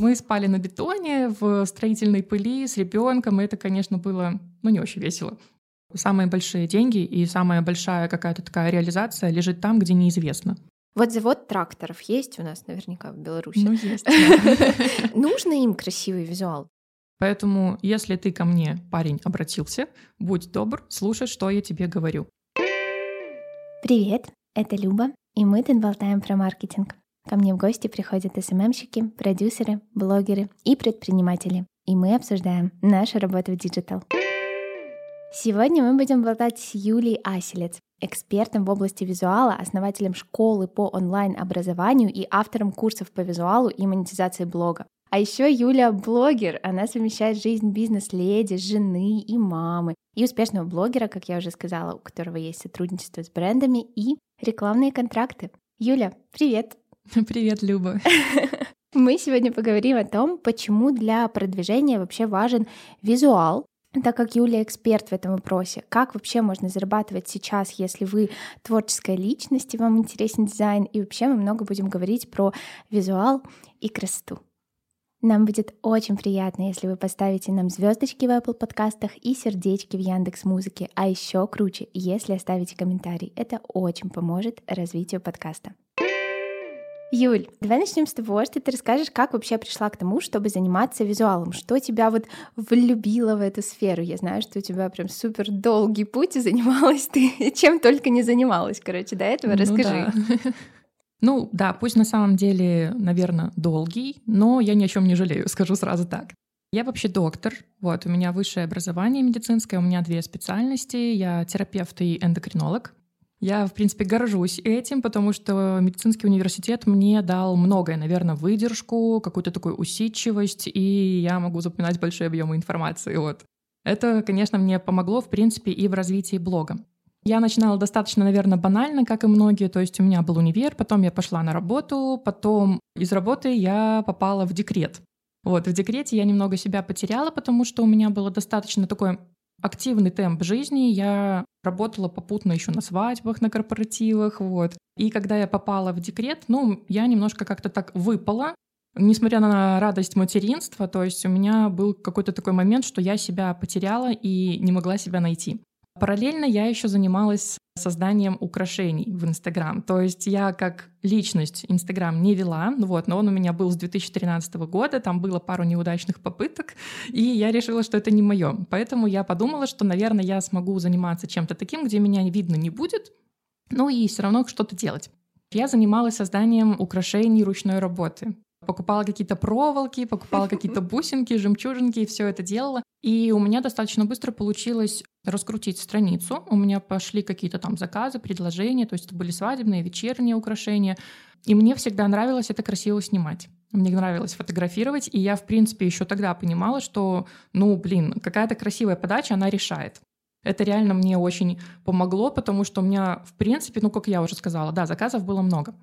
Мы спали на бетоне в строительной пыли с ребенком, и это, конечно, было, ну, не очень весело. Самые большие деньги и самая большая какая-то такая реализация лежит там, где неизвестно. Вот завод тракторов есть у нас наверняка в Беларуси. Ну, есть. Нужно им красивый визуал. Поэтому, если ты ко мне, парень, обратился, будь добр, слушай, что я тебе говорю. Привет, это Люба, и мы тут болтаем про маркетинг. Ко мне в гости приходят SMM-щики, продюсеры, блогеры и предприниматели. И мы обсуждаем нашу работу в digital. Сегодня мы будем болтать с Юлией Аселец, экспертом в области визуала, основателем школы по онлайн-образованию и автором курсов по визуалу и монетизации блога. А еще Юля блогер. Она совмещает жизнь бизнес-леди, жены и мамы. И успешного блогера, как я уже сказала, у которого есть сотрудничество с брендами и рекламные контракты. Юля, привет! Привет, Люба! Мы сегодня поговорим о том, почему для продвижения вообще важен визуал, так как Юля эксперт в этом вопросе, как вообще можно зарабатывать сейчас, если вы творческая личность и вам интересен дизайн, и вообще мы много будем говорить про визуал и красоту. Нам будет очень приятно, если вы поставите нам звездочки в Apple подкастах и сердечки в Яндекс Музыке, а еще круче, если оставите комментарий. Это очень поможет развитию подкаста. Юль, давай начнем с того, что ты расскажешь, как вообще пришла к тому, чтобы заниматься визуалом. Что тебя вот влюбило в эту сферу? Я знаю, что у тебя прям супер долгий путь, и занималась ты чем только не занималась, короче, до этого. Расскажи. Ну, да. Ну да, пусть на самом деле, наверное, долгий, но я ни о чем не жалею, скажу сразу так. Я вообще доктор, вот, у меня высшее образование медицинское, у меня две специальности, я терапевт и эндокринолог. Я, в принципе, горжусь этим, потому что медицинский университет мне дал многое, наверное, выдержку, какую-то такую усидчивость, и я могу запоминать большие объемы информации. Вот. Это, конечно, мне помогло, в принципе, и в развитии блога. Я начинала достаточно, наверное, банально, как и многие. То есть у меня был универ, потом я пошла на работу, потом из работы я попала в декрет. Вот, в декрете я немного себя потеряла, потому что у меня было достаточно такой активный темп жизни. Я работала попутно еще на свадьбах, на корпоративах, вот. И когда я попала в декрет, ну, я немножко как-то так выпала, Несмотря на радость материнства, то есть у меня был какой-то такой момент, что я себя потеряла и не могла себя найти. Параллельно я еще занималась созданием украшений в Инстаграм. То есть я как личность Инстаграм не вела, вот, но он у меня был с 2013 года, там было пару неудачных попыток, и я решила, что это не мое. Поэтому я подумала, что, наверное, я смогу заниматься чем-то таким, где меня видно не будет, ну и все равно что-то делать. Я занималась созданием украшений ручной работы покупала какие-то проволоки, покупала какие-то бусинки, жемчужинки, и все это делала. И у меня достаточно быстро получилось раскрутить страницу. У меня пошли какие-то там заказы, предложения, то есть это были свадебные, вечерние украшения. И мне всегда нравилось это красиво снимать. Мне нравилось фотографировать, и я, в принципе, еще тогда понимала, что, ну, блин, какая-то красивая подача, она решает. Это реально мне очень помогло, потому что у меня, в принципе, ну, как я уже сказала, да, заказов было много.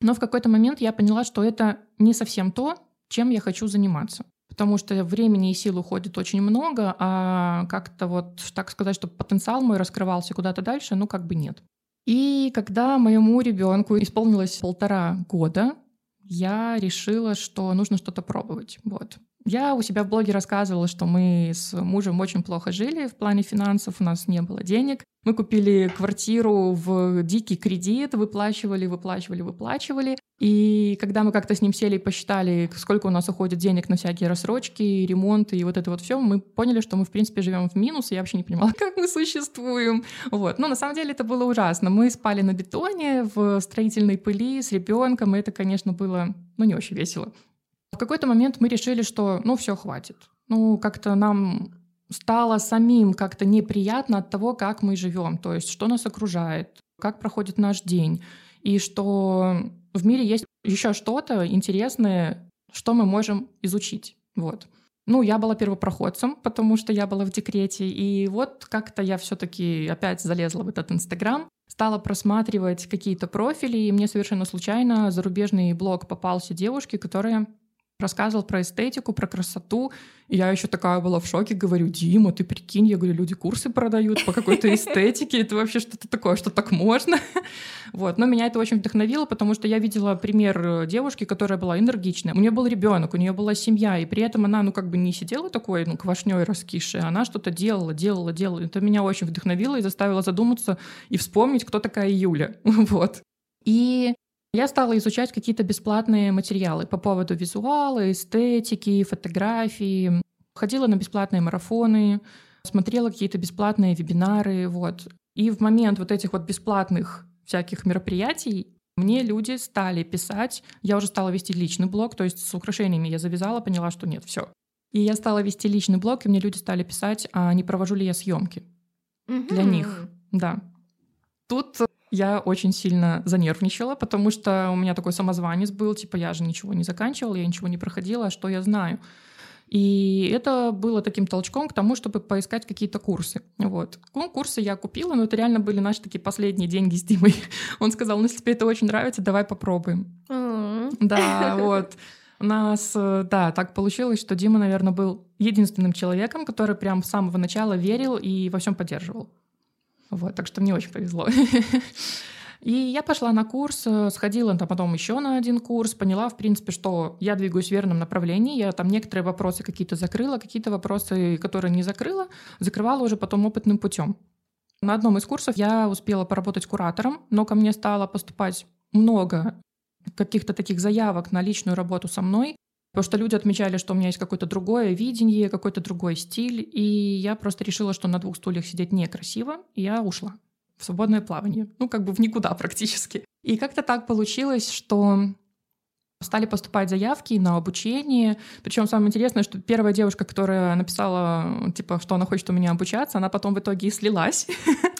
Но в какой-то момент я поняла, что это не совсем то, чем я хочу заниматься. Потому что времени и сил уходит очень много, а как-то вот, так сказать, чтобы потенциал мой раскрывался куда-то дальше, ну как бы нет. И когда моему ребенку исполнилось полтора года, я решила, что нужно что-то пробовать. Вот. Я у себя в блоге рассказывала, что мы с мужем очень плохо жили в плане финансов, у нас не было денег. Мы купили квартиру в дикий кредит, выплачивали, выплачивали, выплачивали. И когда мы как-то с ним сели и посчитали, сколько у нас уходит денег на всякие рассрочки, ремонты и вот это вот все, мы поняли, что мы, в принципе, живем в минус, и я вообще не понимала, как мы существуем. Вот. Но на самом деле это было ужасно. Мы спали на бетоне, в строительной пыли с ребенком, и это, конечно, было ну, не очень весело. В какой-то момент мы решили, что ну все, хватит. Ну, как-то нам стало самим как-то неприятно от того, как мы живем, то есть что нас окружает, как проходит наш день, и что в мире есть еще что-то интересное, что мы можем изучить. Вот. Ну, я была первопроходцем, потому что я была в декрете, и вот как-то я все-таки опять залезла в этот Инстаграм, стала просматривать какие-то профили, и мне совершенно случайно зарубежный блог попался девушке, которая рассказывал про эстетику, про красоту. И я еще такая была в шоке, говорю, Дима, ты прикинь, я говорю, люди курсы продают по какой-то эстетике, это вообще что-то такое, что так можно? Вот, но меня это очень вдохновило, потому что я видела пример девушки, которая была энергичная. У нее был ребенок, у нее была семья, и при этом она, ну, как бы не сидела такой, ну, квашней раскисшей, она что-то делала, делала, делала. Это меня очень вдохновило и заставило задуматься и вспомнить, кто такая Юля. Вот. И я стала изучать какие-то бесплатные материалы по поводу визуала, эстетики, фотографии. Ходила на бесплатные марафоны, смотрела какие-то бесплатные вебинары, вот. И в момент вот этих вот бесплатных всяких мероприятий мне люди стали писать, я уже стала вести личный блог, то есть с украшениями я завязала, поняла, что нет, все. И я стала вести личный блог, и мне люди стали писать, а не провожу ли я съемки mm-hmm. для них. Да. Тут я очень сильно занервничала, потому что у меня такой самозванец был, типа я же ничего не заканчивала, я ничего не проходила, а что я знаю. И это было таким толчком к тому, чтобы поискать какие-то курсы. Вот. Ну, курсы я купила, но это реально были наши такие последние деньги с Димой. Он сказал, ну, если тебе это очень нравится, давай попробуем. Да, вот. У нас, э, да, так получилось, что Дима, наверное, был единственным человеком, который прям с самого начала верил и во всем поддерживал. Вот, так что мне очень повезло. И я пошла на курс, э, сходила там потом еще на один курс, поняла, в принципе, что я двигаюсь в верном направлении. Я там некоторые вопросы какие-то закрыла, какие-то вопросы, которые не закрыла, закрывала уже потом опытным путем. На одном из курсов я успела поработать куратором, но ко мне стало поступать много каких-то таких заявок на личную работу со мной, потому что люди отмечали, что у меня есть какое-то другое видение, какой-то другой стиль, и я просто решила, что на двух стульях сидеть некрасиво, и я ушла в свободное плавание. Ну, как бы в никуда практически. И как-то так получилось, что стали поступать заявки на обучение. Причем самое интересное, что первая девушка, которая написала, типа, что она хочет у меня обучаться, она потом в итоге и слилась.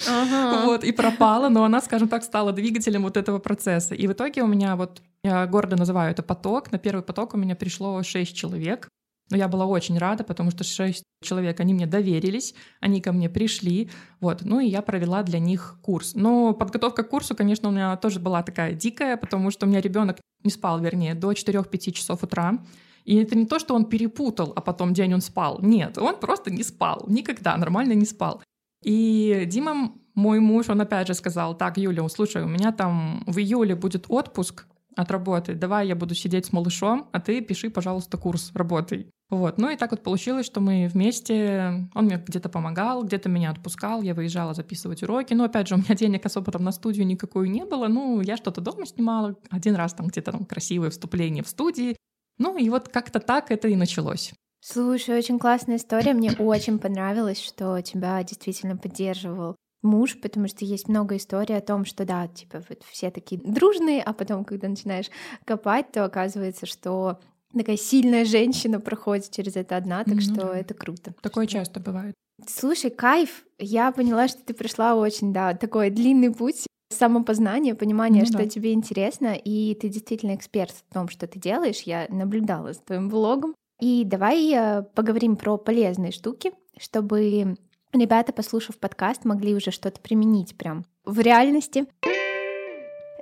Ага. вот, и пропала, но она, скажем так, стала двигателем вот этого процесса. И в итоге у меня вот, я гордо называю это поток, на первый поток у меня пришло 6 человек. Но я была очень рада, потому что шесть человек, они мне доверились, они ко мне пришли, вот, ну и я провела для них курс. Но подготовка к курсу, конечно, у меня тоже была такая дикая, потому что у меня ребенок не спал, вернее, до 4-5 часов утра. И это не то, что он перепутал, а потом день он спал. Нет, он просто не спал. Никогда нормально не спал. И Дима, мой муж, он опять же сказал, так, Юля, слушай, у меня там в июле будет отпуск от работы, давай я буду сидеть с малышом, а ты пиши, пожалуйста, курс, работай. Вот, ну и так вот получилось, что мы вместе, он мне где-то помогал, где-то меня отпускал, я выезжала записывать уроки, но опять же у меня денег особо там на студию никакую не было, ну я что-то дома снимала, один раз там где-то там красивое вступление в студии, ну и вот как-то так это и началось. Слушай, очень классная история, мне очень понравилось, что тебя действительно поддерживал муж, потому что есть много историй о том, что да, типа вот все такие дружные, а потом, когда начинаешь копать, то оказывается, что такая сильная женщина проходит через это одна, так ну, что да. это круто. Такое что... часто бывает. Слушай, кайф. Я поняла, что ты прошла очень, да, такой длинный путь самопознание, понимание, ну, что да. тебе интересно, и ты действительно эксперт в том, что ты делаешь. Я наблюдала за твоим блогом. И давай э, поговорим про полезные штуки, чтобы ребята, послушав подкаст, могли уже что-то применить прям в реальности.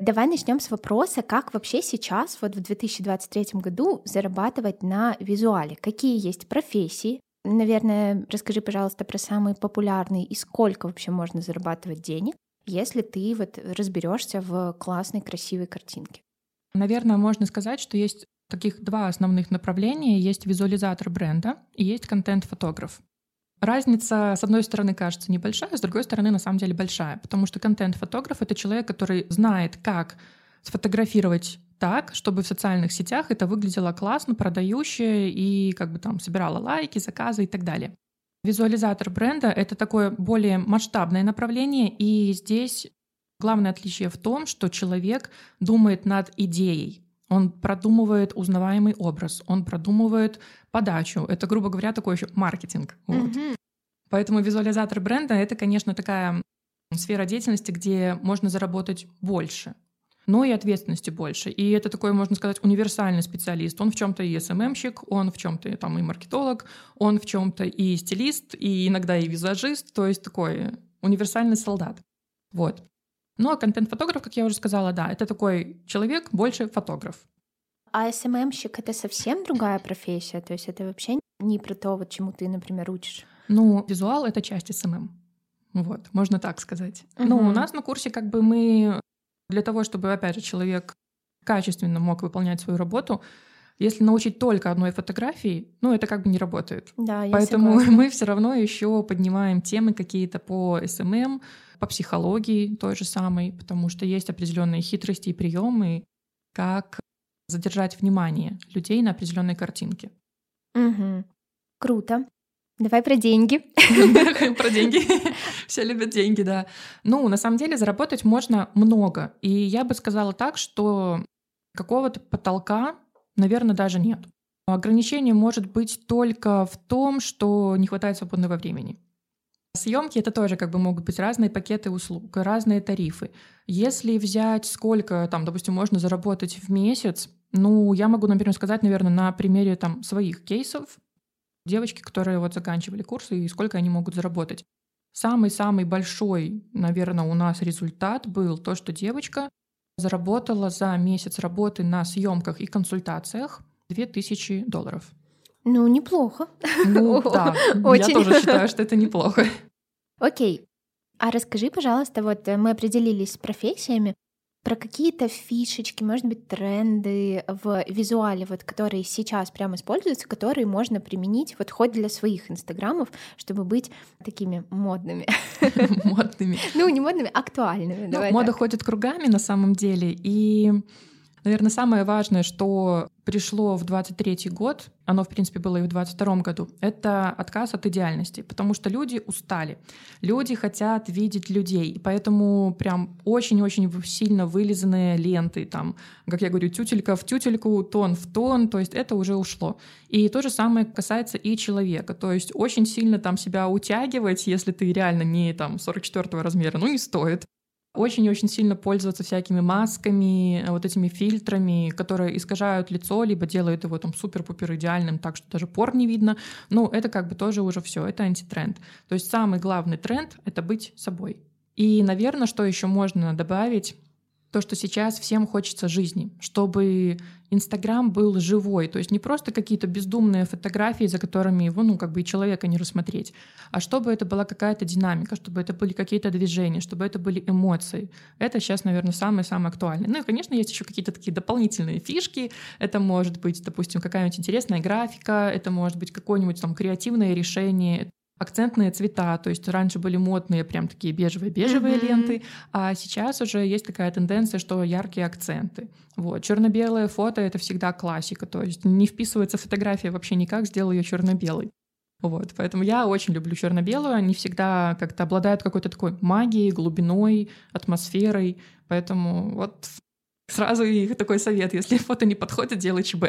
Давай начнем с вопроса, как вообще сейчас, вот в 2023 году, зарабатывать на визуале? Какие есть профессии? Наверное, расскажи, пожалуйста, про самые популярные и сколько вообще можно зарабатывать денег, если ты вот разберешься в классной, красивой картинке. Наверное, можно сказать, что есть таких два основных направления. Есть визуализатор бренда и есть контент-фотограф. Разница, с одной стороны, кажется небольшая, с другой стороны, на самом деле большая, потому что контент-фотограф — это человек, который знает, как сфотографировать так, чтобы в социальных сетях это выглядело классно, продающе и как бы там собирало лайки, заказы и так далее. Визуализатор бренда — это такое более масштабное направление, и здесь главное отличие в том, что человек думает над идеей, он продумывает узнаваемый образ, он продумывает подачу. Это, грубо говоря, такой еще маркетинг. Вот. Mm-hmm. Поэтому визуализатор бренда — это, конечно, такая сфера деятельности, где можно заработать больше, но и ответственности больше. И это такой, можно сказать, универсальный специалист. Он в чем-то и СММщик, он в чем-то там и маркетолог, он в чем-то и стилист, и иногда и визажист, то есть такой универсальный солдат. Вот. Ну а контент-фотограф, как я уже сказала, да, это такой человек, больше фотограф. А SMM-щик — это совсем другая профессия? То есть это вообще не про то, вот чему ты, например, учишь? Ну, визуал — это часть SMM. Вот, можно так сказать. Угу. Ну, у нас на курсе как бы мы для того, чтобы, опять же, человек качественно мог выполнять свою работу, если научить только одной фотографии, ну, это как бы не работает. Да, Поэтому согласна. мы все равно еще поднимаем темы какие-то по SMM, по психологии той же самой, потому что есть определенные хитрости и приемы, как задержать внимание людей на определенной картинке. Угу. Круто. Давай про деньги. Про деньги. Все любят деньги, да. Ну, на самом деле заработать можно много. И я бы сказала так, что какого-то потолка, наверное, даже нет. Ограничение может быть только в том, что не хватает свободного времени. Съемки это тоже как бы могут быть разные пакеты услуг, разные тарифы. Если взять сколько там, допустим, можно заработать в месяц, ну, я могу, например, сказать, наверное, на примере там своих кейсов, девочки, которые вот заканчивали курсы, и сколько они могут заработать. Самый-самый большой, наверное, у нас результат был то, что девочка заработала за месяц работы на съемках и консультациях 2000 долларов. Ну, неплохо. Ну, да, Очень. я тоже считаю, что это неплохо. Окей. А расскажи, пожалуйста, вот э, мы определились с профессиями, про какие-то фишечки, может быть, тренды в визуале, вот, которые сейчас прямо используются, которые можно применить вот хоть для своих инстаграмов, чтобы быть такими модными. Модными. Ну, не модными, актуальными. Ну, мода ходит кругами на самом деле. И, наверное, самое важное, что пришло в 23 год, оно, в принципе, было и в 22 году, это отказ от идеальности, потому что люди устали. Люди хотят видеть людей, и поэтому прям очень-очень сильно вылизанные ленты, там, как я говорю, тютелька в тютельку, тон в тон, то есть это уже ушло. И то же самое касается и человека, то есть очень сильно там себя утягивать, если ты реально не там 44 размера, ну не стоит очень-очень сильно пользоваться всякими масками, вот этими фильтрами, которые искажают лицо, либо делают его там супер-пупер идеальным, так что даже пор не видно. Ну, это как бы тоже уже все, это антитренд. То есть самый главный тренд — это быть собой. И, наверное, что еще можно добавить, то, что сейчас всем хочется жизни, чтобы Инстаграм был живой, то есть не просто какие-то бездумные фотографии, за которыми его, ну, как бы и человека не рассмотреть, а чтобы это была какая-то динамика, чтобы это были какие-то движения, чтобы это были эмоции. Это сейчас, наверное, самое-самое актуальное. Ну и, конечно, есть еще какие-то такие дополнительные фишки. Это может быть, допустим, какая-нибудь интересная графика, это может быть какое-нибудь там креативное решение, акцентные цвета, то есть раньше были модные прям такие бежевые-бежевые Мгм. ленты, а сейчас уже есть такая тенденция, что яркие акценты. Вот. Черно-белое фото — это всегда классика, то есть не вписывается фотография вообще никак, сделал ее черно-белой. Вот, поэтому я очень люблю черно-белую, они всегда как-то обладают какой-то такой магией, глубиной, атмосферой, поэтому вот сразу и такой совет, если фото не подходит, делай ЧБ.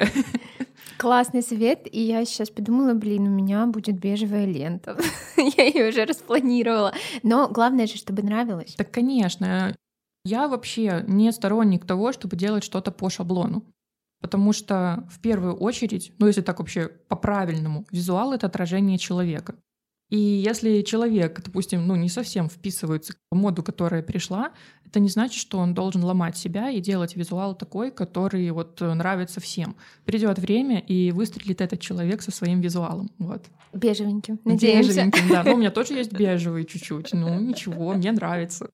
Классный совет, и я сейчас подумала, блин, у меня будет бежевая лента. я ее уже распланировала. Но главное же, чтобы нравилось. Так, конечно, я вообще не сторонник того, чтобы делать что-то по шаблону. Потому что в первую очередь, ну если так вообще по-правильному, визуал — это отражение человека. И если человек, допустим, ну, не совсем вписывается в моду, которая пришла, это не значит, что он должен ломать себя и делать визуал такой, который вот э, нравится всем. Придет время, и выстрелит этот человек со своим визуалом. Вот. Бежевеньким, надеемся. Бежевеньким, да. Ну, у меня тоже есть бежевый чуть-чуть. Ну, ничего, мне нравится.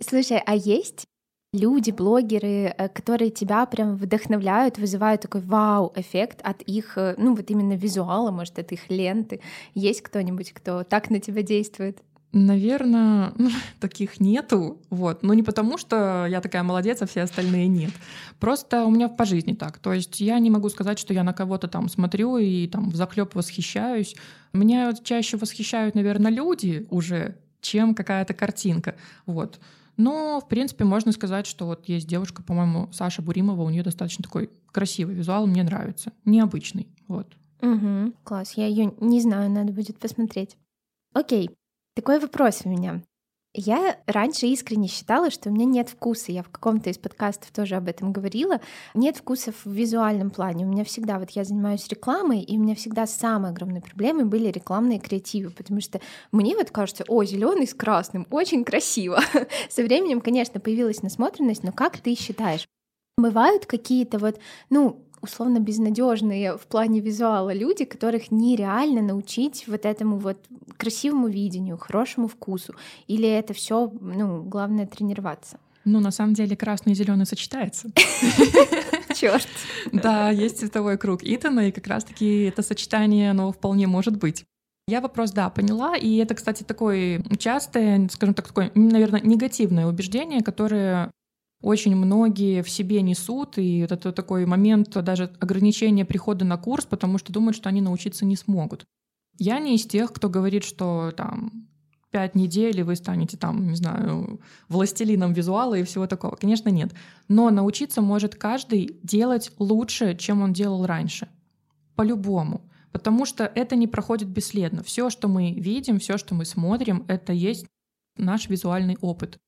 Слушай, а есть люди, блогеры, э, которые тебя прям вдохновляют, вызывают такой вау-эффект от их, э, ну вот именно визуала, может, от их ленты? Есть кто-нибудь, кто так на тебя действует? Наверное, таких нету, вот. Но не потому, что я такая молодец, а все остальные нет. Просто у меня по жизни так. То есть я не могу сказать, что я на кого-то там смотрю и там в захлеб восхищаюсь. Меня чаще восхищают, наверное, люди уже, чем какая-то картинка. Вот. Но, в принципе, можно сказать, что вот есть девушка, по-моему, Саша Буримова, у нее достаточно такой красивый визуал, мне нравится. Необычный. Вот. Угу, класс, я ее не знаю, надо будет посмотреть. Окей, такой вопрос у меня. Я раньше искренне считала, что у меня нет вкуса. Я в каком-то из подкастов тоже об этом говорила. Нет вкуса в визуальном плане. У меня всегда, вот я занимаюсь рекламой, и у меня всегда самой огромной проблемой были рекламные креативы, потому что мне вот кажется, о, зеленый с красным, очень красиво. Со временем, конечно, появилась насмотренность, но как ты считаешь, бывают какие-то вот, ну, условно безнадежные в плане визуала люди, которых нереально научить вот этому вот красивому видению, хорошему вкусу? Или это все, ну, главное тренироваться? Ну, на самом деле, красный и зеленый сочетается. Черт. Да, есть цветовой круг Итана, и как раз-таки это сочетание, оно вполне может быть. Я вопрос, да, поняла. И это, кстати, такое частое, скажем так, такое, наверное, негативное убеждение, которое очень многие в себе несут, и это такой момент даже ограничения прихода на курс, потому что думают, что они научиться не смогут. Я не из тех, кто говорит, что там пять недель, и вы станете там, не знаю, властелином визуала и всего такого. Конечно, нет. Но научиться может каждый делать лучше, чем он делал раньше. По-любому. Потому что это не проходит бесследно. Все, что мы видим, все, что мы смотрим, это есть наш визуальный опыт.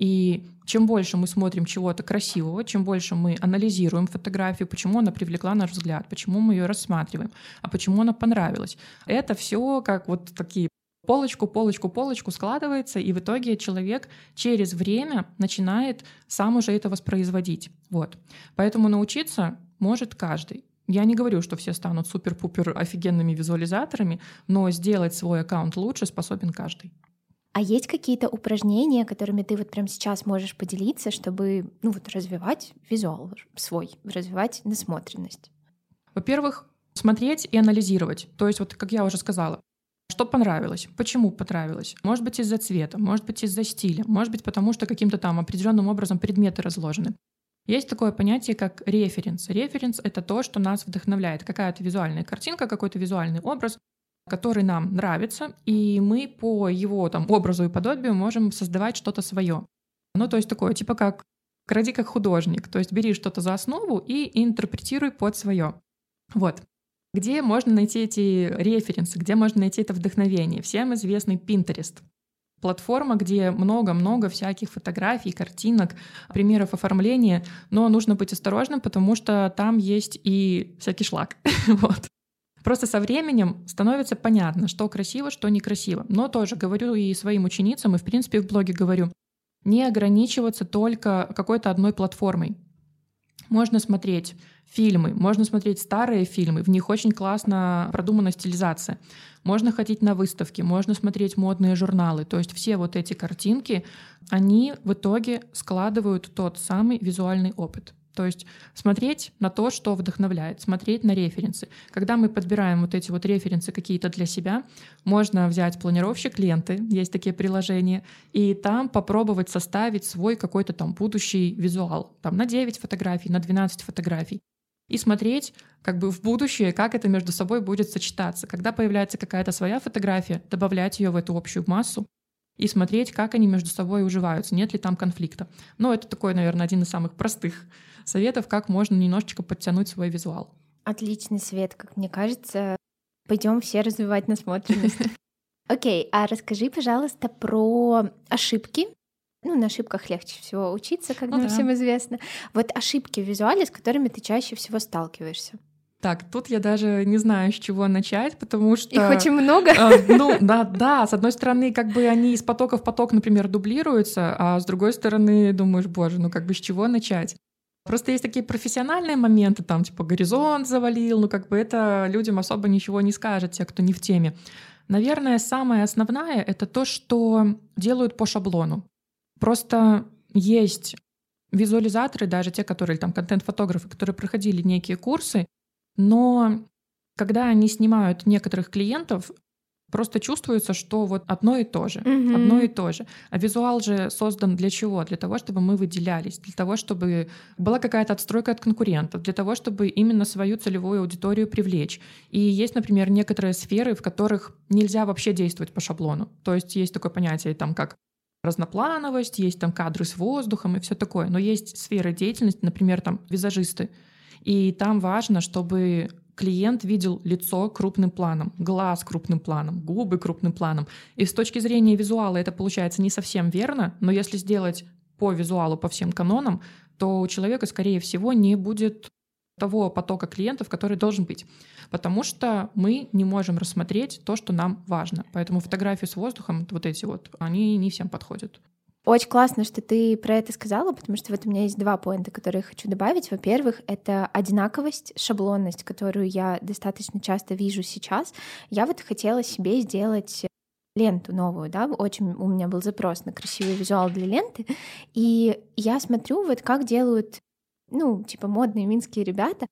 И чем больше мы смотрим чего-то красивого, чем больше мы анализируем фотографию, почему она привлекла наш взгляд, почему мы ее рассматриваем, а почему она понравилась. Это все как вот такие полочку, полочку, полочку складывается, и в итоге человек через время начинает сам уже это воспроизводить. Вот. Поэтому научиться может каждый. Я не говорю, что все станут супер-пупер офигенными визуализаторами, но сделать свой аккаунт лучше способен каждый. А есть какие-то упражнения, которыми ты вот прямо сейчас можешь поделиться, чтобы ну вот развивать визуал свой, развивать насмотренность? Во-первых, смотреть и анализировать. То есть вот, как я уже сказала, что понравилось? Почему понравилось? Может быть, из-за цвета, может быть, из-за стиля, может быть, потому что каким-то там определенным образом предметы разложены. Есть такое понятие, как референс. Референс — это то, что нас вдохновляет. Какая-то визуальная картинка, какой-то визуальный образ, который нам нравится, и мы по его там, образу и подобию можем создавать что-то свое. Ну, то есть такое, типа как кради как художник, то есть бери что-то за основу и интерпретируй под свое. Вот. Где можно найти эти референсы, где можно найти это вдохновение? Всем известный Pinterest. Платформа, где много-много всяких фотографий, картинок, примеров оформления, но нужно быть осторожным, потому что там есть и всякий шлак. вот. Просто со временем становится понятно, что красиво, что некрасиво. Но тоже говорю и своим ученицам, и в принципе в блоге говорю, не ограничиваться только какой-то одной платформой. Можно смотреть фильмы, можно смотреть старые фильмы, в них очень классно продумана стилизация. Можно ходить на выставки, можно смотреть модные журналы. То есть все вот эти картинки, они в итоге складывают тот самый визуальный опыт. То есть смотреть на то, что вдохновляет, смотреть на референсы. Когда мы подбираем вот эти вот референсы какие-то для себя, можно взять планировщик ленты, есть такие приложения, и там попробовать составить свой какой-то там будущий визуал, там на 9 фотографий, на 12 фотографий и смотреть как бы в будущее, как это между собой будет сочетаться. Когда появляется какая-то своя фотография, добавлять ее в эту общую массу и смотреть, как они между собой уживаются, нет ли там конфликта. Но это такой, наверное, один из самых простых советов, как можно немножечко подтянуть свой визуал. Отличный свет, как мне кажется. Пойдем все развивать насмотренность. Окей, а расскажи, пожалуйста, про ошибки. Ну, на ошибках легче всего учиться, как ну, нам да. всем известно. Вот ошибки в визуале, с которыми ты чаще всего сталкиваешься. Так, тут я даже не знаю, с чего начать, потому что... Их очень много. Э, ну, да, да, с одной стороны, как бы они из потока в поток, например, дублируются, а с другой стороны, думаешь, боже, ну как бы с чего начать? Просто есть такие профессиональные моменты, там типа горизонт завалил, ну как бы это людям особо ничего не скажет, те, кто не в теме. Наверное, самое основное — это то, что делают по шаблону. Просто есть визуализаторы, даже те, которые там контент-фотографы, которые проходили некие курсы, но когда они снимают некоторых клиентов, Просто чувствуется, что вот одно и то же, mm-hmm. одно и то же. А визуал же создан для чего? Для того, чтобы мы выделялись, для того, чтобы была какая-то отстройка от конкурентов, для того, чтобы именно свою целевую аудиторию привлечь. И есть, например, некоторые сферы, в которых нельзя вообще действовать по шаблону. То есть есть такое понятие, там, как разноплановость, есть там кадры с воздухом и все такое. Но есть сферы деятельности, например, там визажисты. И там важно, чтобы клиент видел лицо крупным планом, глаз крупным планом, губы крупным планом. И с точки зрения визуала это получается не совсем верно, но если сделать по визуалу, по всем канонам, то у человека, скорее всего, не будет того потока клиентов, который должен быть. Потому что мы не можем рассмотреть то, что нам важно. Поэтому фотографии с воздухом, вот эти вот, они не всем подходят. Очень классно, что ты про это сказала, потому что вот у меня есть два поинта, которые я хочу добавить. Во-первых, это одинаковость, шаблонность, которую я достаточно часто вижу сейчас. Я вот хотела себе сделать ленту новую, да, очень у меня был запрос на красивый визуал для ленты, и я смотрю вот как делают, ну, типа модные минские ребята,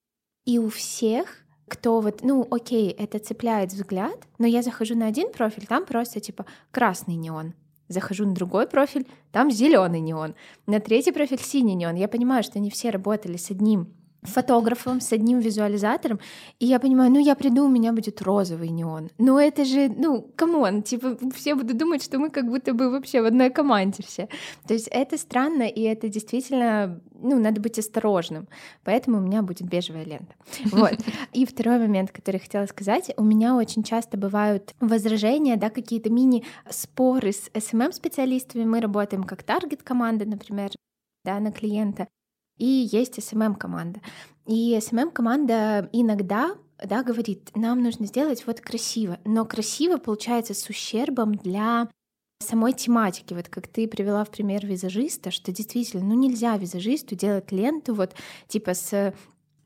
и у всех кто вот, ну, окей, это цепляет взгляд, но я захожу на один профиль, там просто типа красный неон, Захожу на другой профиль, там зеленый неон. На третий профиль синий неон. Я понимаю, что они все работали с одним фотографом, с одним визуализатором, и я понимаю, ну я приду, у меня будет розовый неон. Но это же, ну, come on, типа все будут думать, что мы как будто бы вообще в одной команде все. То есть это странно, и это действительно, ну, надо быть осторожным. Поэтому у меня будет бежевая лента. Вот. И второй момент, который хотела сказать, у меня очень часто бывают возражения, да, какие-то мини-споры с SMM-специалистами. Мы работаем как таргет-команда, например, да, на клиента и есть SMM-команда. И SMM-команда иногда да, говорит, нам нужно сделать вот красиво, но красиво получается с ущербом для самой тематики, вот как ты привела в пример визажиста, что действительно, ну нельзя визажисту делать ленту вот типа с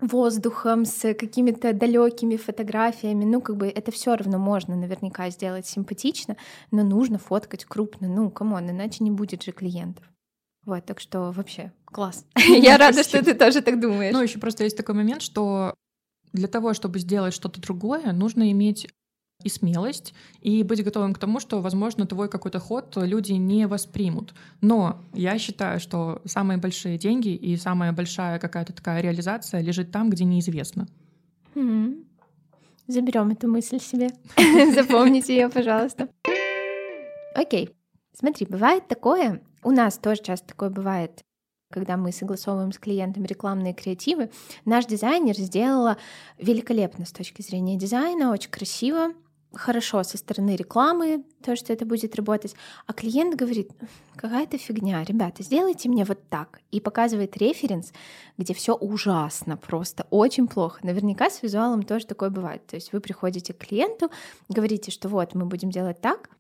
воздухом, с какими-то далекими фотографиями. Ну, как бы это все равно можно наверняка сделать симпатично, но нужно фоткать крупно. Ну, come on, иначе не будет же клиентов. Вот, так что вообще класс. Я рада, что ты тоже так думаешь. Ну, еще просто есть такой момент, что для того, чтобы сделать что-то другое, нужно иметь и смелость, и быть готовым к тому, что, возможно, твой какой-то ход люди не воспримут. Но я считаю, что самые большие деньги и самая большая какая-то такая реализация лежит там, где неизвестно. Заберем эту мысль себе. Запомните ее, пожалуйста. Окей. Смотри, бывает такое, у нас тоже часто такое бывает, когда мы согласовываем с клиентами рекламные креативы. Наш дизайнер сделала великолепно с точки зрения дизайна, очень красиво, хорошо со стороны рекламы, то, что это будет работать, а клиент говорит, какая-то фигня, ребята, сделайте мне вот так, и показывает референс, где все ужасно, просто очень плохо. Наверняка с визуалом тоже такое бывает. То есть вы приходите к клиенту, говорите, что вот мы будем делать так,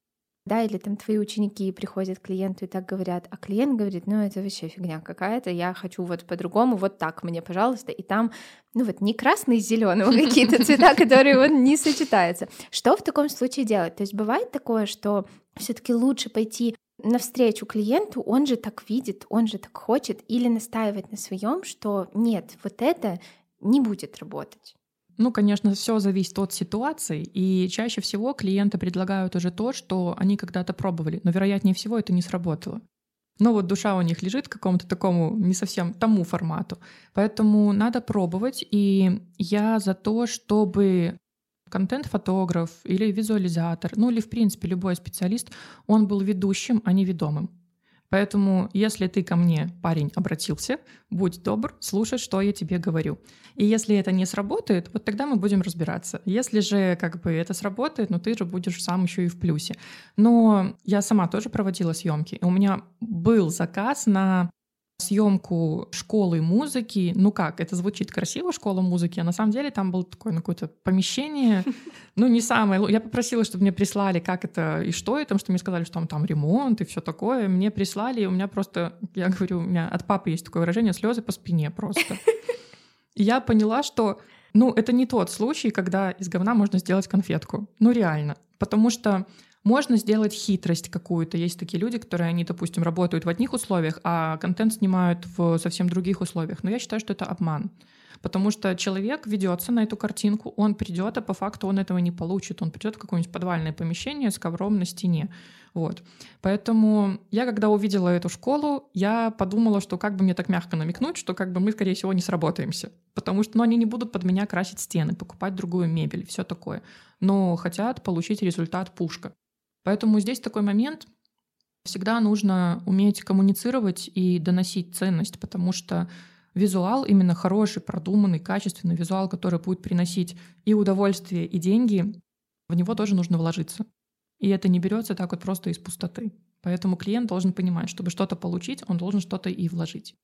да, или там твои ученики приходят к клиенту и так говорят, а клиент говорит, ну это вообще фигня какая-то, я хочу вот по-другому, вот так мне, пожалуйста, и там, ну вот не красный с зеленым, какие-то цвета, которые вот не сочетаются. Что в таком случае делать? То есть бывает такое, что все-таки лучше пойти навстречу клиенту, он же так видит, он же так хочет, или настаивать на своем, что нет, вот это не будет работать. Ну, конечно, все зависит от ситуации, и чаще всего клиенты предлагают уже то, что они когда-то пробовали, но вероятнее всего это не сработало. Но вот душа у них лежит к какому-то такому не совсем тому формату. Поэтому надо пробовать, и я за то, чтобы контент-фотограф или визуализатор, ну или в принципе любой специалист, он был ведущим, а не ведомым. Поэтому, если ты ко мне, парень, обратился, будь добр, слушай, что я тебе говорю. И если это не сработает, вот тогда мы будем разбираться. Если же как бы это сработает, ну ты же будешь сам еще и в плюсе. Но я сама тоже проводила съемки. У меня был заказ на съемку школы музыки. Ну как, это звучит красиво, школа музыки, а на самом деле там было такое ну, какое-то помещение, ну не самое... Я попросила, чтобы мне прислали, как это и что это, потому что мне сказали, что там, там ремонт и все такое. Мне прислали, и у меня просто, я говорю, у меня от папы есть такое выражение, слезы по спине просто. И я поняла, что ну, это не тот случай, когда из говна можно сделать конфетку. Ну, реально. Потому что можно сделать хитрость какую-то. Есть такие люди, которые, они, допустим, работают в одних условиях, а контент снимают в совсем других условиях. Но я считаю, что это обман. Потому что человек ведется на эту картинку, он придет, а по факту он этого не получит. Он придет в какое-нибудь подвальное помещение с ковром на стене. Вот. Поэтому я, когда увидела эту школу, я подумала, что как бы мне так мягко намекнуть, что как бы мы, скорее всего, не сработаемся. Потому что ну, они не будут под меня красить стены, покупать другую мебель, все такое. Но хотят получить результат пушка. Поэтому здесь такой момент, всегда нужно уметь коммуницировать и доносить ценность, потому что визуал, именно хороший, продуманный, качественный визуал, который будет приносить и удовольствие, и деньги, в него тоже нужно вложиться. И это не берется так вот просто из пустоты. Поэтому клиент должен понимать, чтобы что-то получить, он должен что-то и вложить.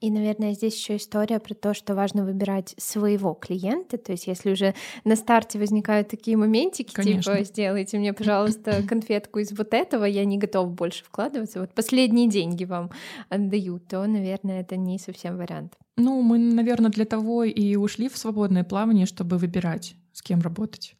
И, наверное, здесь еще история про то, что важно выбирать своего клиента. То есть, если уже на старте возникают такие моментики, типа, Конечно. типа, сделайте мне, пожалуйста, конфетку из вот этого, я не готов больше вкладываться, вот последние деньги вам отдаю, то, наверное, это не совсем вариант. Ну, мы, наверное, для того и ушли в свободное плавание, чтобы выбирать, с кем работать.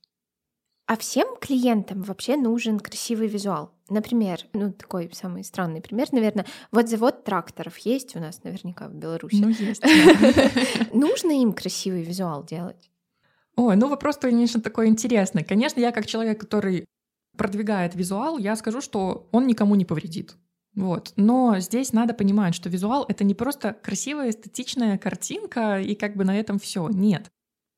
А всем клиентам вообще нужен красивый визуал. Например, ну такой самый странный пример, наверное, вот завод тракторов есть у нас наверняка в Беларуси. Ну есть. Нужно им красивый визуал делать? Ой, ну вопрос, конечно, такой интересный. Конечно, я как человек, который продвигает визуал, я скажу, что он никому не повредит. Вот. Но здесь надо понимать, что визуал — это не просто красивая эстетичная картинка, и как бы на этом все. Нет.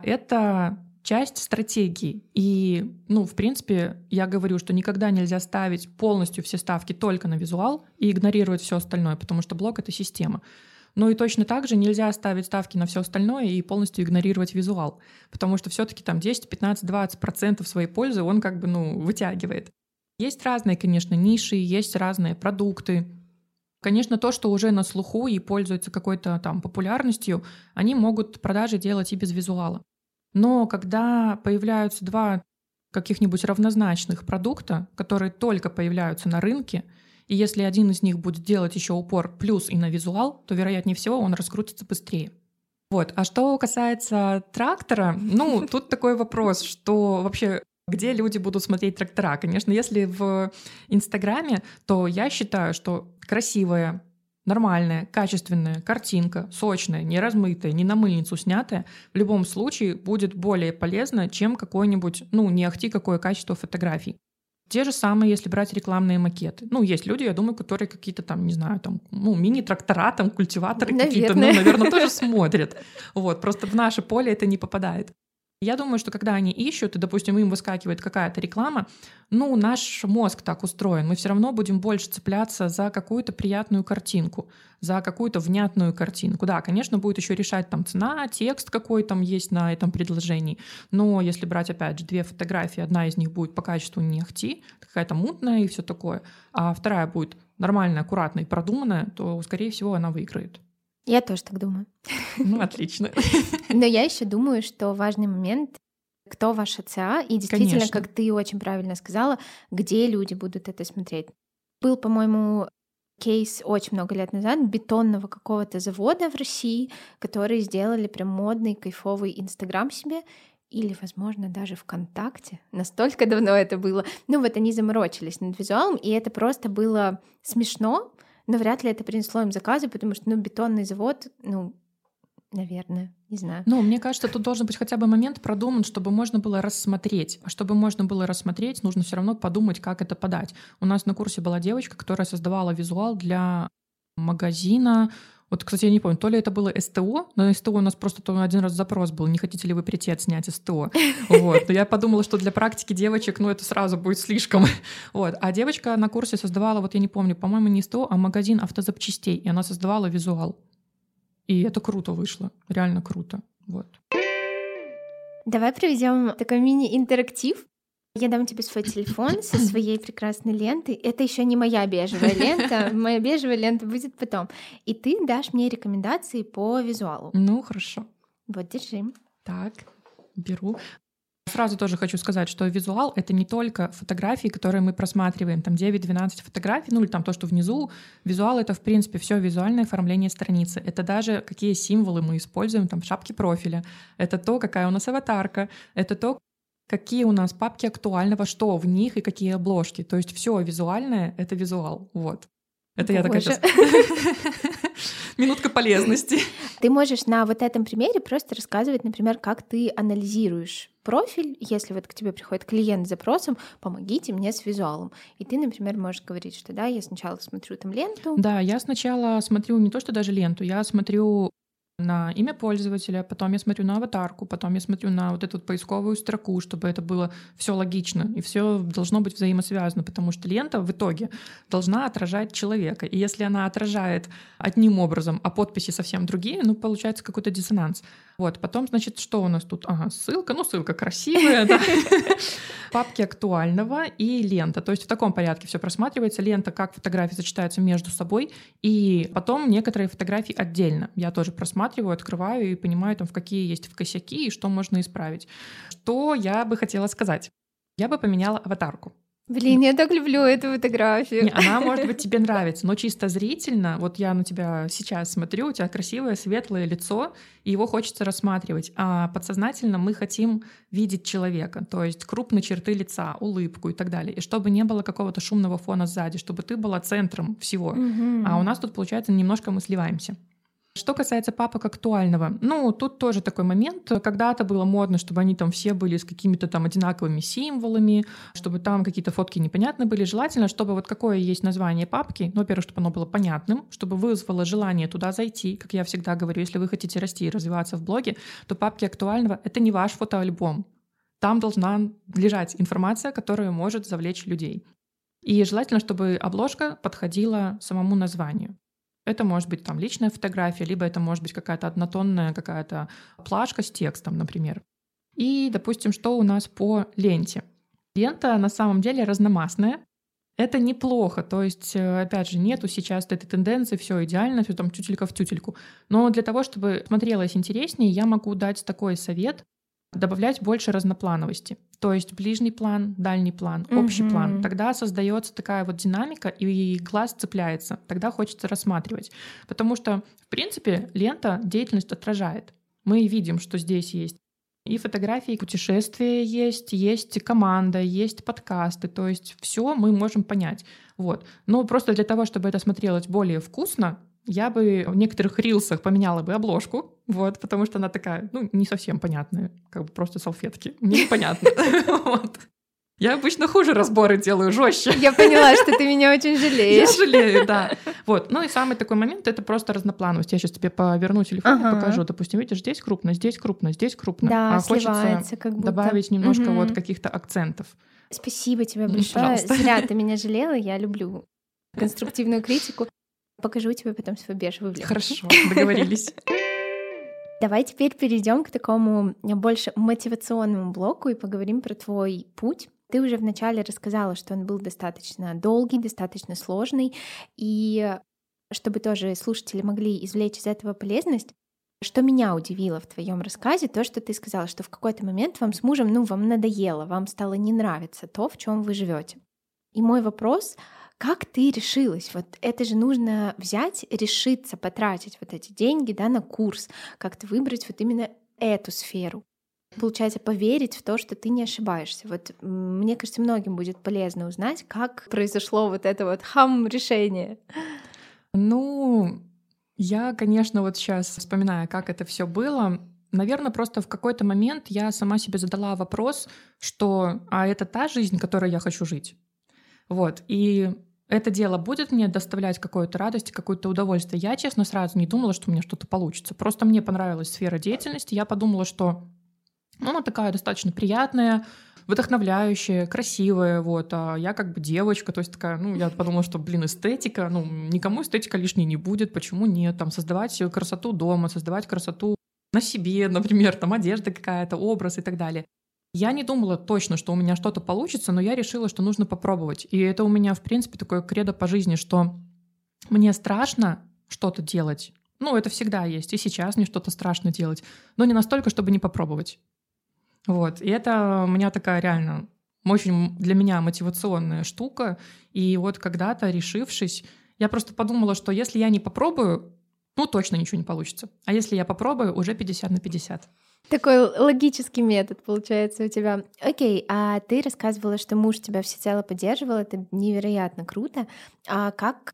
Это часть стратегии. И, ну, в принципе, я говорю, что никогда нельзя ставить полностью все ставки только на визуал и игнорировать все остальное, потому что блок — это система. Но и точно так же нельзя ставить ставки на все остальное и полностью игнорировать визуал, потому что все-таки там 10, 15, 20 процентов своей пользы он как бы ну, вытягивает. Есть разные, конечно, ниши, есть разные продукты. Конечно, то, что уже на слуху и пользуется какой-то там популярностью, они могут продажи делать и без визуала. Но когда появляются два каких-нибудь равнозначных продукта, которые только появляются на рынке, и если один из них будет делать еще упор плюс и на визуал, то, вероятнее всего, он раскрутится быстрее. Вот. А что касается трактора, ну, тут такой вопрос, что вообще где люди будут смотреть трактора. Конечно, если в Инстаграме, то я считаю, что красивая, нормальная, качественная картинка, сочная, не размытая, не на мыльницу снятая, в любом случае будет более полезна, чем какой-нибудь, ну, не ахти какое качество фотографий. Те же самые, если брать рекламные макеты. Ну, есть люди, я думаю, которые какие-то там, не знаю, там, ну, мини-трактора, там, культиваторы какие-то, ну, наверное, тоже смотрят. Вот, просто в наше поле это не попадает. Я думаю, что когда они ищут, и, допустим, им выскакивает какая-то реклама, ну, наш мозг так устроен, мы все равно будем больше цепляться за какую-то приятную картинку, за какую-то внятную картинку. Да, конечно, будет еще решать там цена, текст какой там есть на этом предложении, но если брать, опять же, две фотографии, одна из них будет по качеству не ахти, какая-то мутная и все такое, а вторая будет нормальная, аккуратная и продуманная, то, скорее всего, она выиграет. Я тоже так думаю. Ну, отлично. Но я еще думаю, что важный момент кто ваша ЦА, и действительно, Конечно. как ты очень правильно сказала, где люди будут это смотреть. Был, по-моему, кейс очень много лет назад бетонного какого-то завода в России, которые сделали прям модный, кайфовый Инстаграм себе, или, возможно, даже ВКонтакте. Настолько давно это было. Ну вот они заморочились над визуалом, и это просто было смешно, но вряд ли это принесло им заказы, потому что, ну, бетонный завод, ну, наверное, не знаю. Ну, мне кажется, тут должен быть хотя бы момент продуман, чтобы можно было рассмотреть. А чтобы можно было рассмотреть, нужно все равно подумать, как это подать. У нас на курсе была девочка, которая создавала визуал для магазина, вот, кстати, я не помню, то ли это было СТО, но СТО у нас просто то один раз запрос был, не хотите ли вы прийти отснять СТО. Вот. Но я подумала, что для практики девочек, ну, это сразу будет слишком. Вот. А девочка на курсе создавала, вот я не помню, по-моему, не СТО, а магазин автозапчастей, и она создавала визуал. И это круто вышло, реально круто. Вот. Давай проведем такой мини-интерактив. Я дам тебе свой телефон со своей прекрасной лентой. Это еще не моя бежевая лента. Моя бежевая лента будет потом. И ты дашь мне рекомендации по визуалу. Ну, хорошо. Вот, держи. Так, беру. Сразу тоже хочу сказать, что визуал — это не только фотографии, которые мы просматриваем, там 9-12 фотографий, ну или там то, что внизу. Визуал — это, в принципе, все визуальное оформление страницы. Это даже какие символы мы используем там в шапке профиля. Это то, какая у нас аватарка. Это то, какие у нас папки актуального, что в них и какие обложки. То есть все визуальное — это визуал. Вот. Это Боже. я такая сейчас... Минутка полезности. Ты можешь на вот этом примере просто рассказывать, например, как ты анализируешь профиль, если вот к тебе приходит клиент с запросом, помогите мне с визуалом. И ты, например, можешь говорить, что да, я сначала смотрю там ленту. Да, я сначала смотрю не то, что даже ленту, я смотрю на имя пользователя, потом я смотрю на аватарку, потом я смотрю на вот эту поисковую строку, чтобы это было все логично и все должно быть взаимосвязано, потому что лента в итоге должна отражать человека. И если она отражает одним образом, а подписи совсем другие, ну, получается какой-то диссонанс. Вот, потом, значит, что у нас тут? Ага, ссылка, ну, ссылка красивая, да. Папки актуального и лента. То есть в таком порядке все просматривается. Лента, как фотографии сочетаются между собой, и потом некоторые фотографии отдельно. Я тоже просматриваю, открываю и понимаю, там, в какие есть в косяки и что можно исправить. Что я бы хотела сказать? Я бы поменяла аватарку. Блин, я так люблю эту фотографию. Не, она, может быть, тебе нравится, но чисто зрительно, вот я на тебя сейчас смотрю, у тебя красивое светлое лицо, и его хочется рассматривать. А подсознательно мы хотим видеть человека, то есть крупные черты лица, улыбку и так далее. И чтобы не было какого-то шумного фона сзади, чтобы ты была центром всего. Угу. А у нас тут, получается, немножко мы сливаемся. Что касается папок актуального, ну, тут тоже такой момент. Когда-то было модно, чтобы они там все были с какими-то там одинаковыми символами, чтобы там какие-то фотки непонятны были. Желательно, чтобы вот какое есть название папки, ну, во-первых, чтобы оно было понятным, чтобы вызвало желание туда зайти. Как я всегда говорю, если вы хотите расти и развиваться в блоге, то папки актуального — это не ваш фотоальбом. Там должна лежать информация, которая может завлечь людей. И желательно, чтобы обложка подходила самому названию. Это может быть там личная фотография, либо это может быть какая-то однотонная какая-то плашка с текстом, например. И, допустим, что у нас по ленте. Лента на самом деле разномастная. Это неплохо, то есть, э, опять же, нету сейчас этой тенденции, все идеально, все там тютелька в тютельку. Но для того, чтобы смотрелось интереснее, я могу дать такой совет добавлять больше разноплановости. То есть ближний план, дальний план, общий mm-hmm. план. Тогда создается такая вот динамика, и глаз цепляется. Тогда хочется рассматривать. Потому что, в принципе, лента деятельность отражает. Мы видим, что здесь есть и фотографии, и путешествия есть, есть команда, есть подкасты, то есть все мы можем понять. Вот. Но просто для того, чтобы это смотрелось более вкусно, я бы в некоторых рилсах поменяла бы обложку, вот, потому что она такая, ну, не совсем понятная, как бы просто салфетки. Мне непонятно. Я обычно хуже разборы делаю, жестче. Я поняла, что ты меня очень жалеешь. Я жалею, да. Вот. Ну и самый такой момент — это просто разноплановость. Я сейчас тебе поверну телефон ага. и покажу. Допустим, видишь, здесь крупно, здесь крупно, здесь крупно. Да, а хочется как будто. добавить немножко угу. вот каких-то акцентов. Спасибо тебе большое. Пожалуйста. Зря ты меня жалела, я люблю конструктивную критику. Покажу тебе потом свой бежевый блин. Хорошо, договорились. Давай теперь перейдем к такому больше мотивационному блоку и поговорим про твой путь. Ты уже вначале рассказала, что он был достаточно долгий, достаточно сложный, и чтобы тоже слушатели могли извлечь из этого полезность, что меня удивило в твоем рассказе, то, что ты сказала, что в какой-то момент вам с мужем, ну, вам надоело, вам стало не нравиться то, в чем вы живете. И мой вопрос, как ты решилась? Вот это же нужно взять, решиться потратить вот эти деньги да, на курс, как-то выбрать вот именно эту сферу. Получается, поверить в то, что ты не ошибаешься. Вот мне кажется, многим будет полезно узнать, как произошло вот это вот хам-решение. Ну, я, конечно, вот сейчас вспоминаю, как это все было, Наверное, просто в какой-то момент я сама себе задала вопрос, что а это та жизнь, которой я хочу жить. Вот. И это дело будет мне доставлять какую-то радость, какое-то удовольствие. Я, честно, сразу не думала, что у меня что-то получится. Просто мне понравилась сфера деятельности. Я подумала, что ну, она такая достаточно приятная, вдохновляющая, красивая, вот, а я как бы девочка, то есть такая, ну, я подумала, что, блин, эстетика, ну, никому эстетика лишней не будет, почему нет, там, создавать красоту дома, создавать красоту на себе, например, там, одежда какая-то, образ и так далее. Я не думала точно, что у меня что-то получится, но я решила, что нужно попробовать. И это у меня, в принципе, такое кредо по жизни, что мне страшно что-то делать. Ну, это всегда есть. И сейчас мне что-то страшно делать. Но не настолько, чтобы не попробовать. Вот. И это у меня такая реально очень для меня мотивационная штука. И вот когда-то, решившись, я просто подумала, что если я не попробую, ну, точно ничего не получится. А если я попробую, уже 50 на 50. Такой логический метод получается у тебя. Окей, а ты рассказывала, что муж тебя всецело поддерживал, это невероятно круто. А как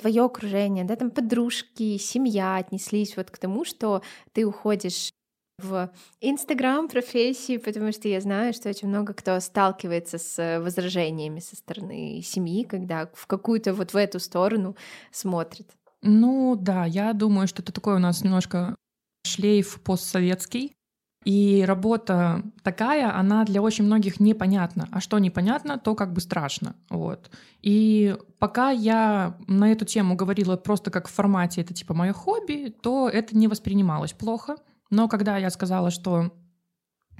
твое окружение, да, там подружки, семья отнеслись вот к тому, что ты уходишь в Инстаграм профессии, потому что я знаю, что очень много кто сталкивается с возражениями со стороны семьи, когда в какую-то вот в эту сторону смотрит. Ну да, я думаю, что это такой у нас немножко шлейф постсоветский, и работа такая, она для очень многих непонятна. А что непонятно, то как бы страшно. Вот. И пока я на эту тему говорила просто как в формате «это типа мое хобби», то это не воспринималось плохо. Но когда я сказала, что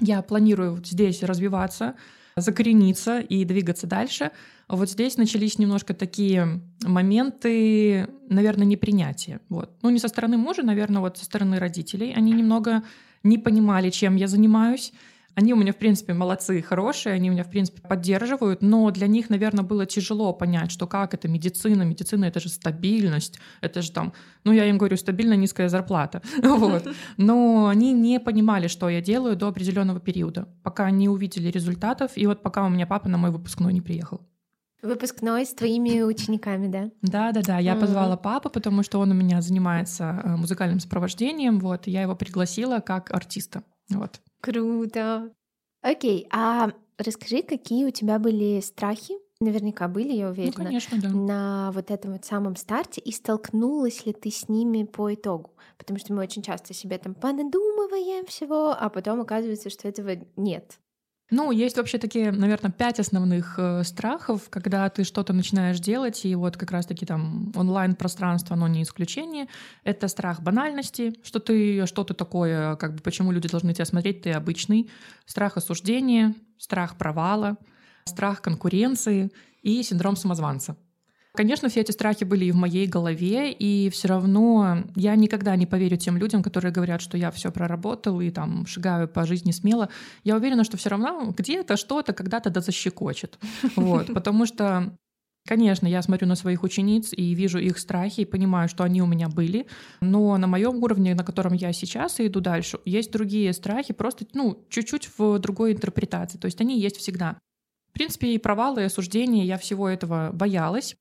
я планирую здесь развиваться, закорениться и двигаться дальше, вот здесь начались немножко такие моменты, наверное, непринятия. Вот. Ну, не со стороны мужа, наверное, вот со стороны родителей. Они немного не понимали, чем я занимаюсь. Они у меня, в принципе, молодцы, хорошие, они меня, в принципе, поддерживают, но для них, наверное, было тяжело понять, что как это медицина, медицина — это же стабильность, это же там, ну, я им говорю, стабильно низкая зарплата, вот. Но они не понимали, что я делаю до определенного периода, пока не увидели результатов, и вот пока у меня папа на мой выпускной не приехал. Выпускной с твоими учениками, да? Да, да, да. Я mm-hmm. позвала папу, потому что он у меня занимается э, музыкальным сопровождением. Вот, я его пригласила как артиста. Вот. Круто. Окей, а расскажи, какие у тебя были страхи? Наверняка были, я уверена. Ну, конечно, да. На вот этом вот самом старте. И столкнулась ли ты с ними по итогу? Потому что мы очень часто себе там понадумываем всего, а потом оказывается, что этого нет. Ну, есть вообще такие, наверное, пять основных э, страхов, когда ты что-то начинаешь делать, и вот как раз-таки там онлайн-пространство, оно не исключение. Это страх банальности, что ты что-то такое, как бы почему люди должны тебя смотреть, ты обычный. Страх осуждения, страх провала, страх конкуренции и синдром самозванца. Конечно, все эти страхи были и в моей голове, и все равно я никогда не поверю тем людям, которые говорят, что я все проработал и там шагаю по жизни смело. Я уверена, что все равно где-то что-то когда-то да защекочет. Вот, потому что Конечно, я смотрю на своих учениц и вижу их страхи и понимаю, что они у меня были, но на моем уровне, на котором я сейчас и иду дальше, есть другие страхи, просто ну чуть-чуть в другой интерпретации, то есть они есть всегда. В принципе, и провалы, и осуждения, я всего этого боялась,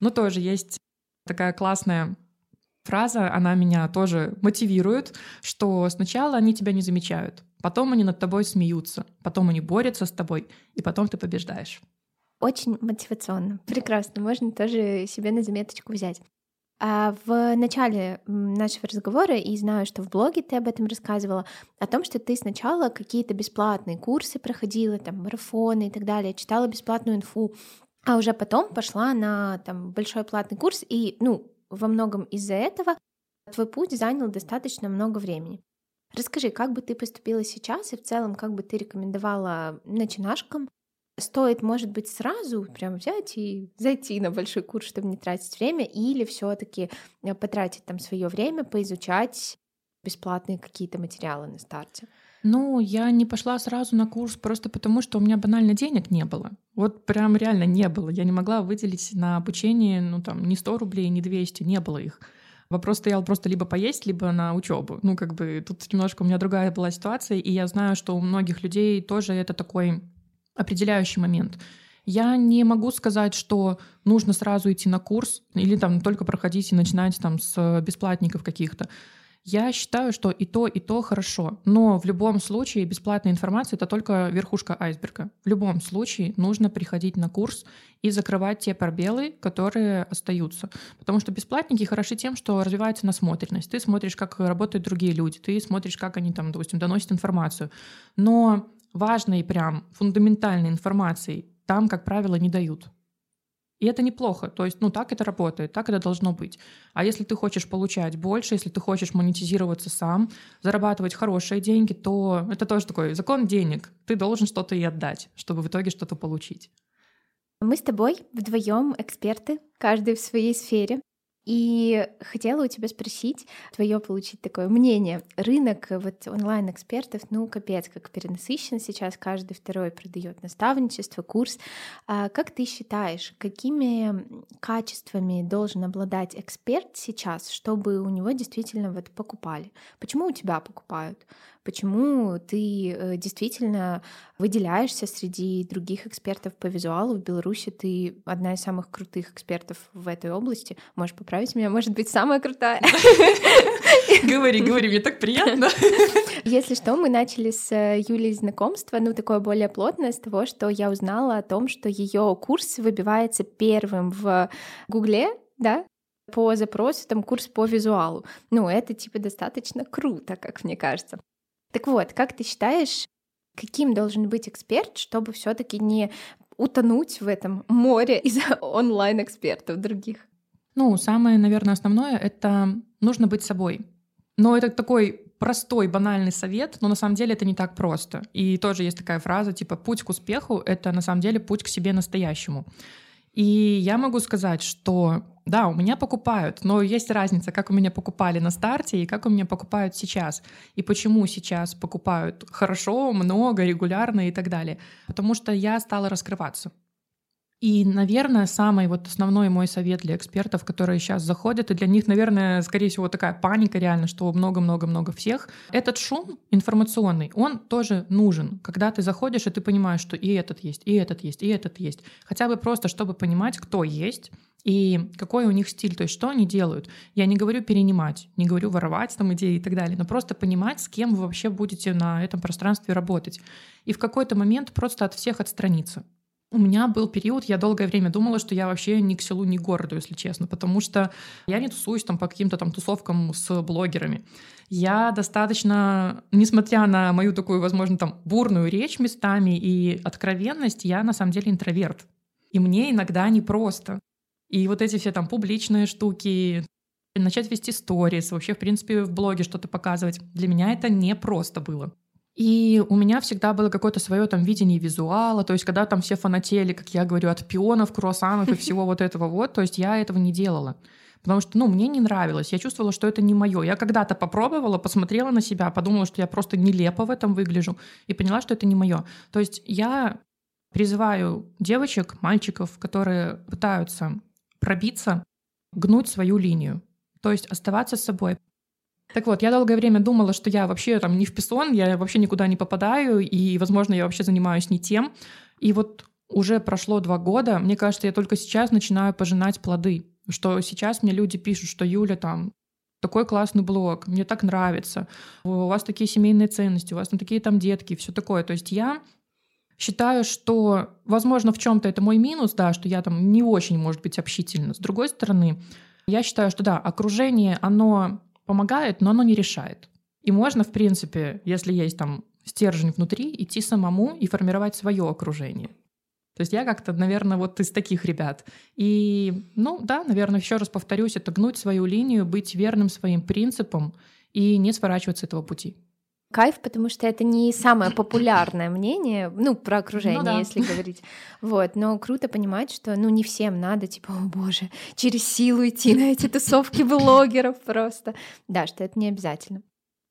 но тоже есть такая классная фраза, она меня тоже мотивирует, что сначала они тебя не замечают, потом они над тобой смеются, потом они борются с тобой, и потом ты побеждаешь. Очень мотивационно. Прекрасно. Можно тоже себе на заметочку взять. А в начале нашего разговора, и знаю, что в блоге ты об этом рассказывала, о том, что ты сначала какие-то бесплатные курсы проходила, там, марафоны и так далее, читала бесплатную инфу, а уже потом пошла на там, большой платный курс, и, ну, во многом из-за этого твой путь занял достаточно много времени. Расскажи, как бы ты поступила сейчас, и в целом, как бы ты рекомендовала начинашкам? Стоит, может быть, сразу прям взять и зайти на большой курс, чтобы не тратить время, или все таки э, потратить там свое время, поизучать бесплатные какие-то материалы на старте? Ну, я не пошла сразу на курс просто потому, что у меня банально денег не было. Вот прям реально не было. Я не могла выделить на обучение, ну там, ни 100 рублей, ни 200, не было их. Вопрос стоял просто либо поесть, либо на учебу. Ну, как бы тут немножко у меня другая была ситуация, и я знаю, что у многих людей тоже это такой определяющий момент. Я не могу сказать, что нужно сразу идти на курс или там только проходить и начинать там с бесплатников каких-то. Я считаю, что и то, и то хорошо. Но в любом случае бесплатная информация — это только верхушка айсберга. В любом случае нужно приходить на курс и закрывать те пробелы, которые остаются. Потому что бесплатники хороши тем, что развивается насмотренность. Ты смотришь, как работают другие люди, ты смотришь, как они там, допустим, доносят информацию. Но важной прям фундаментальной информации там, как правило, не дают. И это неплохо. То есть, ну, так это работает, так это должно быть. А если ты хочешь получать больше, если ты хочешь монетизироваться сам, зарабатывать хорошие деньги, то это тоже такой закон денег. Ты должен что-то и отдать, чтобы в итоге что-то получить. Мы с тобой вдвоем эксперты, каждый в своей сфере. И хотела у тебя спросить, твое получить такое мнение. Рынок вот онлайн-экспертов, ну, капец, как перенасыщен сейчас, каждый второй продает наставничество, курс. А как ты считаешь, какими качествами должен обладать эксперт сейчас, чтобы у него действительно вот покупали? Почему у тебя покупают? Почему ты э, действительно выделяешься среди других экспертов по визуалу в Беларуси? Ты одна из самых крутых экспертов в этой области. Можешь поправить меня, может быть, самая крутая. Говори, говори, мне так приятно. Если что, мы начали с э, Юлей знакомство, ну, такое более плотное, с того, что я узнала о том, что ее курс выбивается первым в Гугле, да, по запросу там курс по визуалу. Ну, это типа достаточно круто, как мне кажется. Так вот, как ты считаешь, каким должен быть эксперт, чтобы все-таки не утонуть в этом море из онлайн-экспертов других? Ну, самое, наверное, основное — это нужно быть собой. Но это такой простой, банальный совет, но на самом деле это не так просто. И тоже есть такая фраза, типа, путь к успеху — это на самом деле путь к себе настоящему. И я могу сказать, что да, у меня покупают, но есть разница, как у меня покупали на старте и как у меня покупают сейчас. И почему сейчас покупают хорошо, много, регулярно и так далее. Потому что я стала раскрываться. И, наверное, самый вот основной мой совет для экспертов, которые сейчас заходят, и для них, наверное, скорее всего, такая паника реально, что много-много-много всех. Этот шум информационный, он тоже нужен. Когда ты заходишь, и ты понимаешь, что и этот есть, и этот есть, и этот есть. Хотя бы просто, чтобы понимать, кто есть, и какой у них стиль, то есть что они делают. Я не говорю перенимать, не говорю воровать там идеи и так далее, но просто понимать, с кем вы вообще будете на этом пространстве работать. И в какой-то момент просто от всех отстраниться. У меня был период, я долгое время думала, что я вообще ни к селу, ни к городу, если честно, потому что я не тусуюсь там по каким-то там тусовкам с блогерами. Я достаточно, несмотря на мою такую, возможно, там бурную речь местами и откровенность, я на самом деле интроверт. И мне иногда непросто. И вот эти все там публичные штуки, начать вести сторис, вообще, в принципе, в блоге что-то показывать, для меня это не просто было. И у меня всегда было какое-то свое там видение визуала, то есть когда там все фанатели, как я говорю, от пионов, круассанов и всего вот этого вот, то есть я этого не делала. Потому что, ну, мне не нравилось. Я чувствовала, что это не мое. Я когда-то попробовала, посмотрела на себя, подумала, что я просто нелепо в этом выгляжу, и поняла, что это не мое. То есть я призываю девочек, мальчиков, которые пытаются пробиться, гнуть свою линию. То есть оставаться с собой, так вот, я долгое время думала, что я вообще там не в писон, я вообще никуда не попадаю, и, возможно, я вообще занимаюсь не тем. И вот уже прошло два года, мне кажется, я только сейчас начинаю пожинать плоды. Что сейчас мне люди пишут, что Юля там такой классный блог, мне так нравится, у вас такие семейные ценности, у вас там такие там детки, все такое. То есть я считаю, что, возможно, в чем-то это мой минус, да, что я там не очень, может быть, общительна. С другой стороны, я считаю, что да, окружение, оно помогает, но оно не решает. И можно, в принципе, если есть там стержень внутри, идти самому и формировать свое окружение. То есть я как-то, наверное, вот из таких ребят. И, ну да, наверное, еще раз повторюсь, это гнуть свою линию, быть верным своим принципам и не сворачивать с этого пути. Кайф, потому что это не самое популярное мнение, ну, про окружение, ну, да. если говорить. Вот, но круто понимать, что, ну, не всем надо, типа, о боже, через силу идти на эти тусовки блогеров просто. Да, что это не обязательно.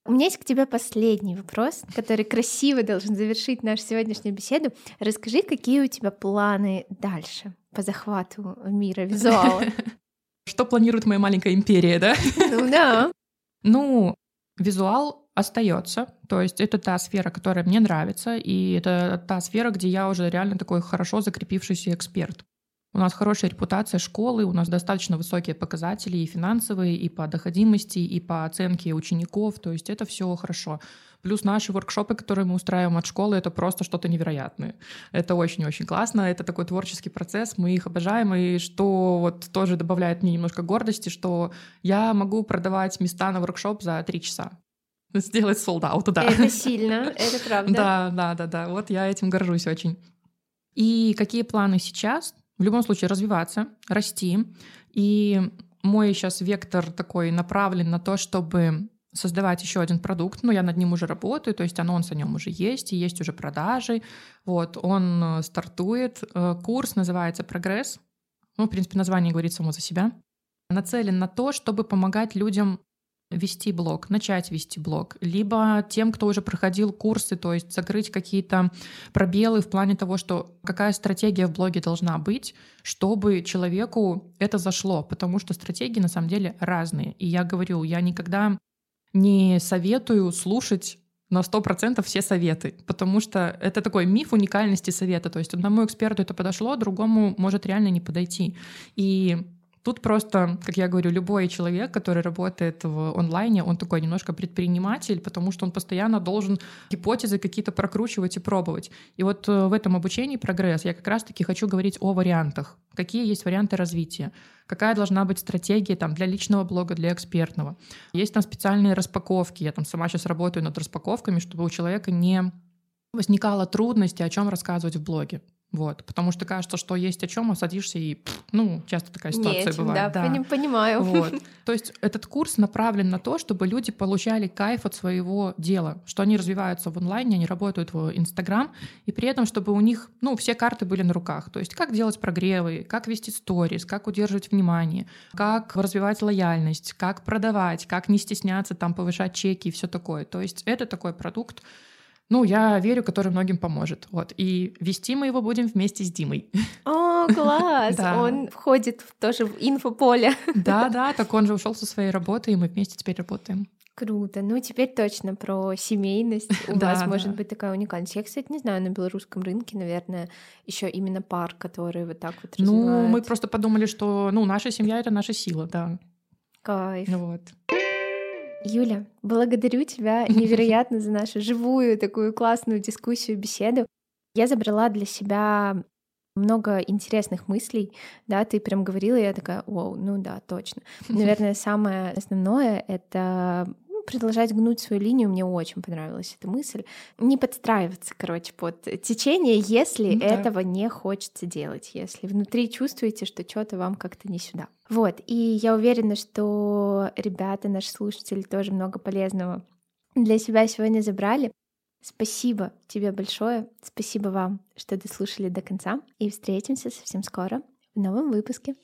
У меня есть к тебе последний вопрос, который красиво должен завершить нашу сегодняшнюю беседу. Расскажи, какие у тебя планы дальше по захвату мира визуала? Что планирует моя маленькая империя, да? Ну да. Ну, визуал остается. То есть это та сфера, которая мне нравится, и это та сфера, где я уже реально такой хорошо закрепившийся эксперт. У нас хорошая репутация школы, у нас достаточно высокие показатели и финансовые, и по доходимости, и по оценке учеников, то есть это все хорошо. Плюс наши воркшопы, которые мы устраиваем от школы, это просто что-то невероятное. Это очень-очень классно, это такой творческий процесс, мы их обожаем, и что вот тоже добавляет мне немножко гордости, что я могу продавать места на воркшоп за три часа сделать солдат, да. Это сильно, это правда. Да, да, да, да. Вот я этим горжусь очень. И какие планы сейчас? В любом случае развиваться, расти. И мой сейчас вектор такой направлен на то, чтобы создавать еще один продукт, но я над ним уже работаю, то есть анонс о нем уже есть, и есть уже продажи. Вот, он э, стартует. Э, курс называется «Прогресс». Ну, в принципе, название говорит само за себя. Нацелен на то, чтобы помогать людям вести блог, начать вести блог, либо тем, кто уже проходил курсы, то есть закрыть какие-то пробелы в плане того, что какая стратегия в блоге должна быть, чтобы человеку это зашло, потому что стратегии на самом деле разные. И я говорю, я никогда не советую слушать на 100% все советы, потому что это такой миф уникальности совета. То есть одному эксперту это подошло, другому может реально не подойти. И Тут просто, как я говорю, любой человек, который работает в онлайне, он такой немножко предприниматель, потому что он постоянно должен гипотезы какие-то прокручивать и пробовать. И вот э, в этом обучении прогресс я как раз-таки хочу говорить о вариантах. Какие есть варианты развития? Какая должна быть стратегия там, для личного блога, для экспертного? Есть там специальные распаковки. Я там сама сейчас работаю над распаковками, чтобы у человека не возникала трудности, о чем рассказывать в блоге. Вот, потому что кажется, что есть о чем, а садишься и, ну, часто такая ситуация Нечем, бывает. Да, да, понимаю. Вот. То есть этот курс направлен на то, чтобы люди получали кайф от своего дела, что они развиваются в онлайне, они работают в Инстаграм, и при этом, чтобы у них, ну, все карты были на руках. То есть как делать прогревы, как вести сторис, как удерживать внимание, как развивать лояльность, как продавать, как не стесняться там повышать чеки и все такое. То есть это такой продукт, ну, я верю, который многим поможет. Вот. И вести мы его будем вместе с Димой. О, класс! да. Он входит тоже в инфополе. Да, да, так он же ушел со своей работы, и мы вместе теперь работаем. Круто. Ну, теперь точно про семейность. У да, вас да. может быть такая уникальность. Я, кстати, не знаю, на белорусском рынке, наверное, еще именно пар, которые вот так вот развивают. Ну, мы просто подумали, что ну, наша семья — это наша сила, да. Кайф. Вот. Юля, благодарю тебя невероятно за нашу живую такую классную дискуссию, беседу. Я забрала для себя много интересных мыслей, да, ты прям говорила, я такая, вау, ну да, точно. Наверное, самое основное — это продолжать гнуть свою линию, мне очень понравилась эта мысль. Не подстраиваться, короче, под течение, если ну, этого да. не хочется делать, если внутри чувствуете, что что-то вам как-то не сюда. Вот, и я уверена, что ребята, наши слушатели тоже много полезного для себя сегодня забрали. Спасибо тебе большое. Спасибо вам, что дослушали до конца. И встретимся совсем скоро в новом выпуске.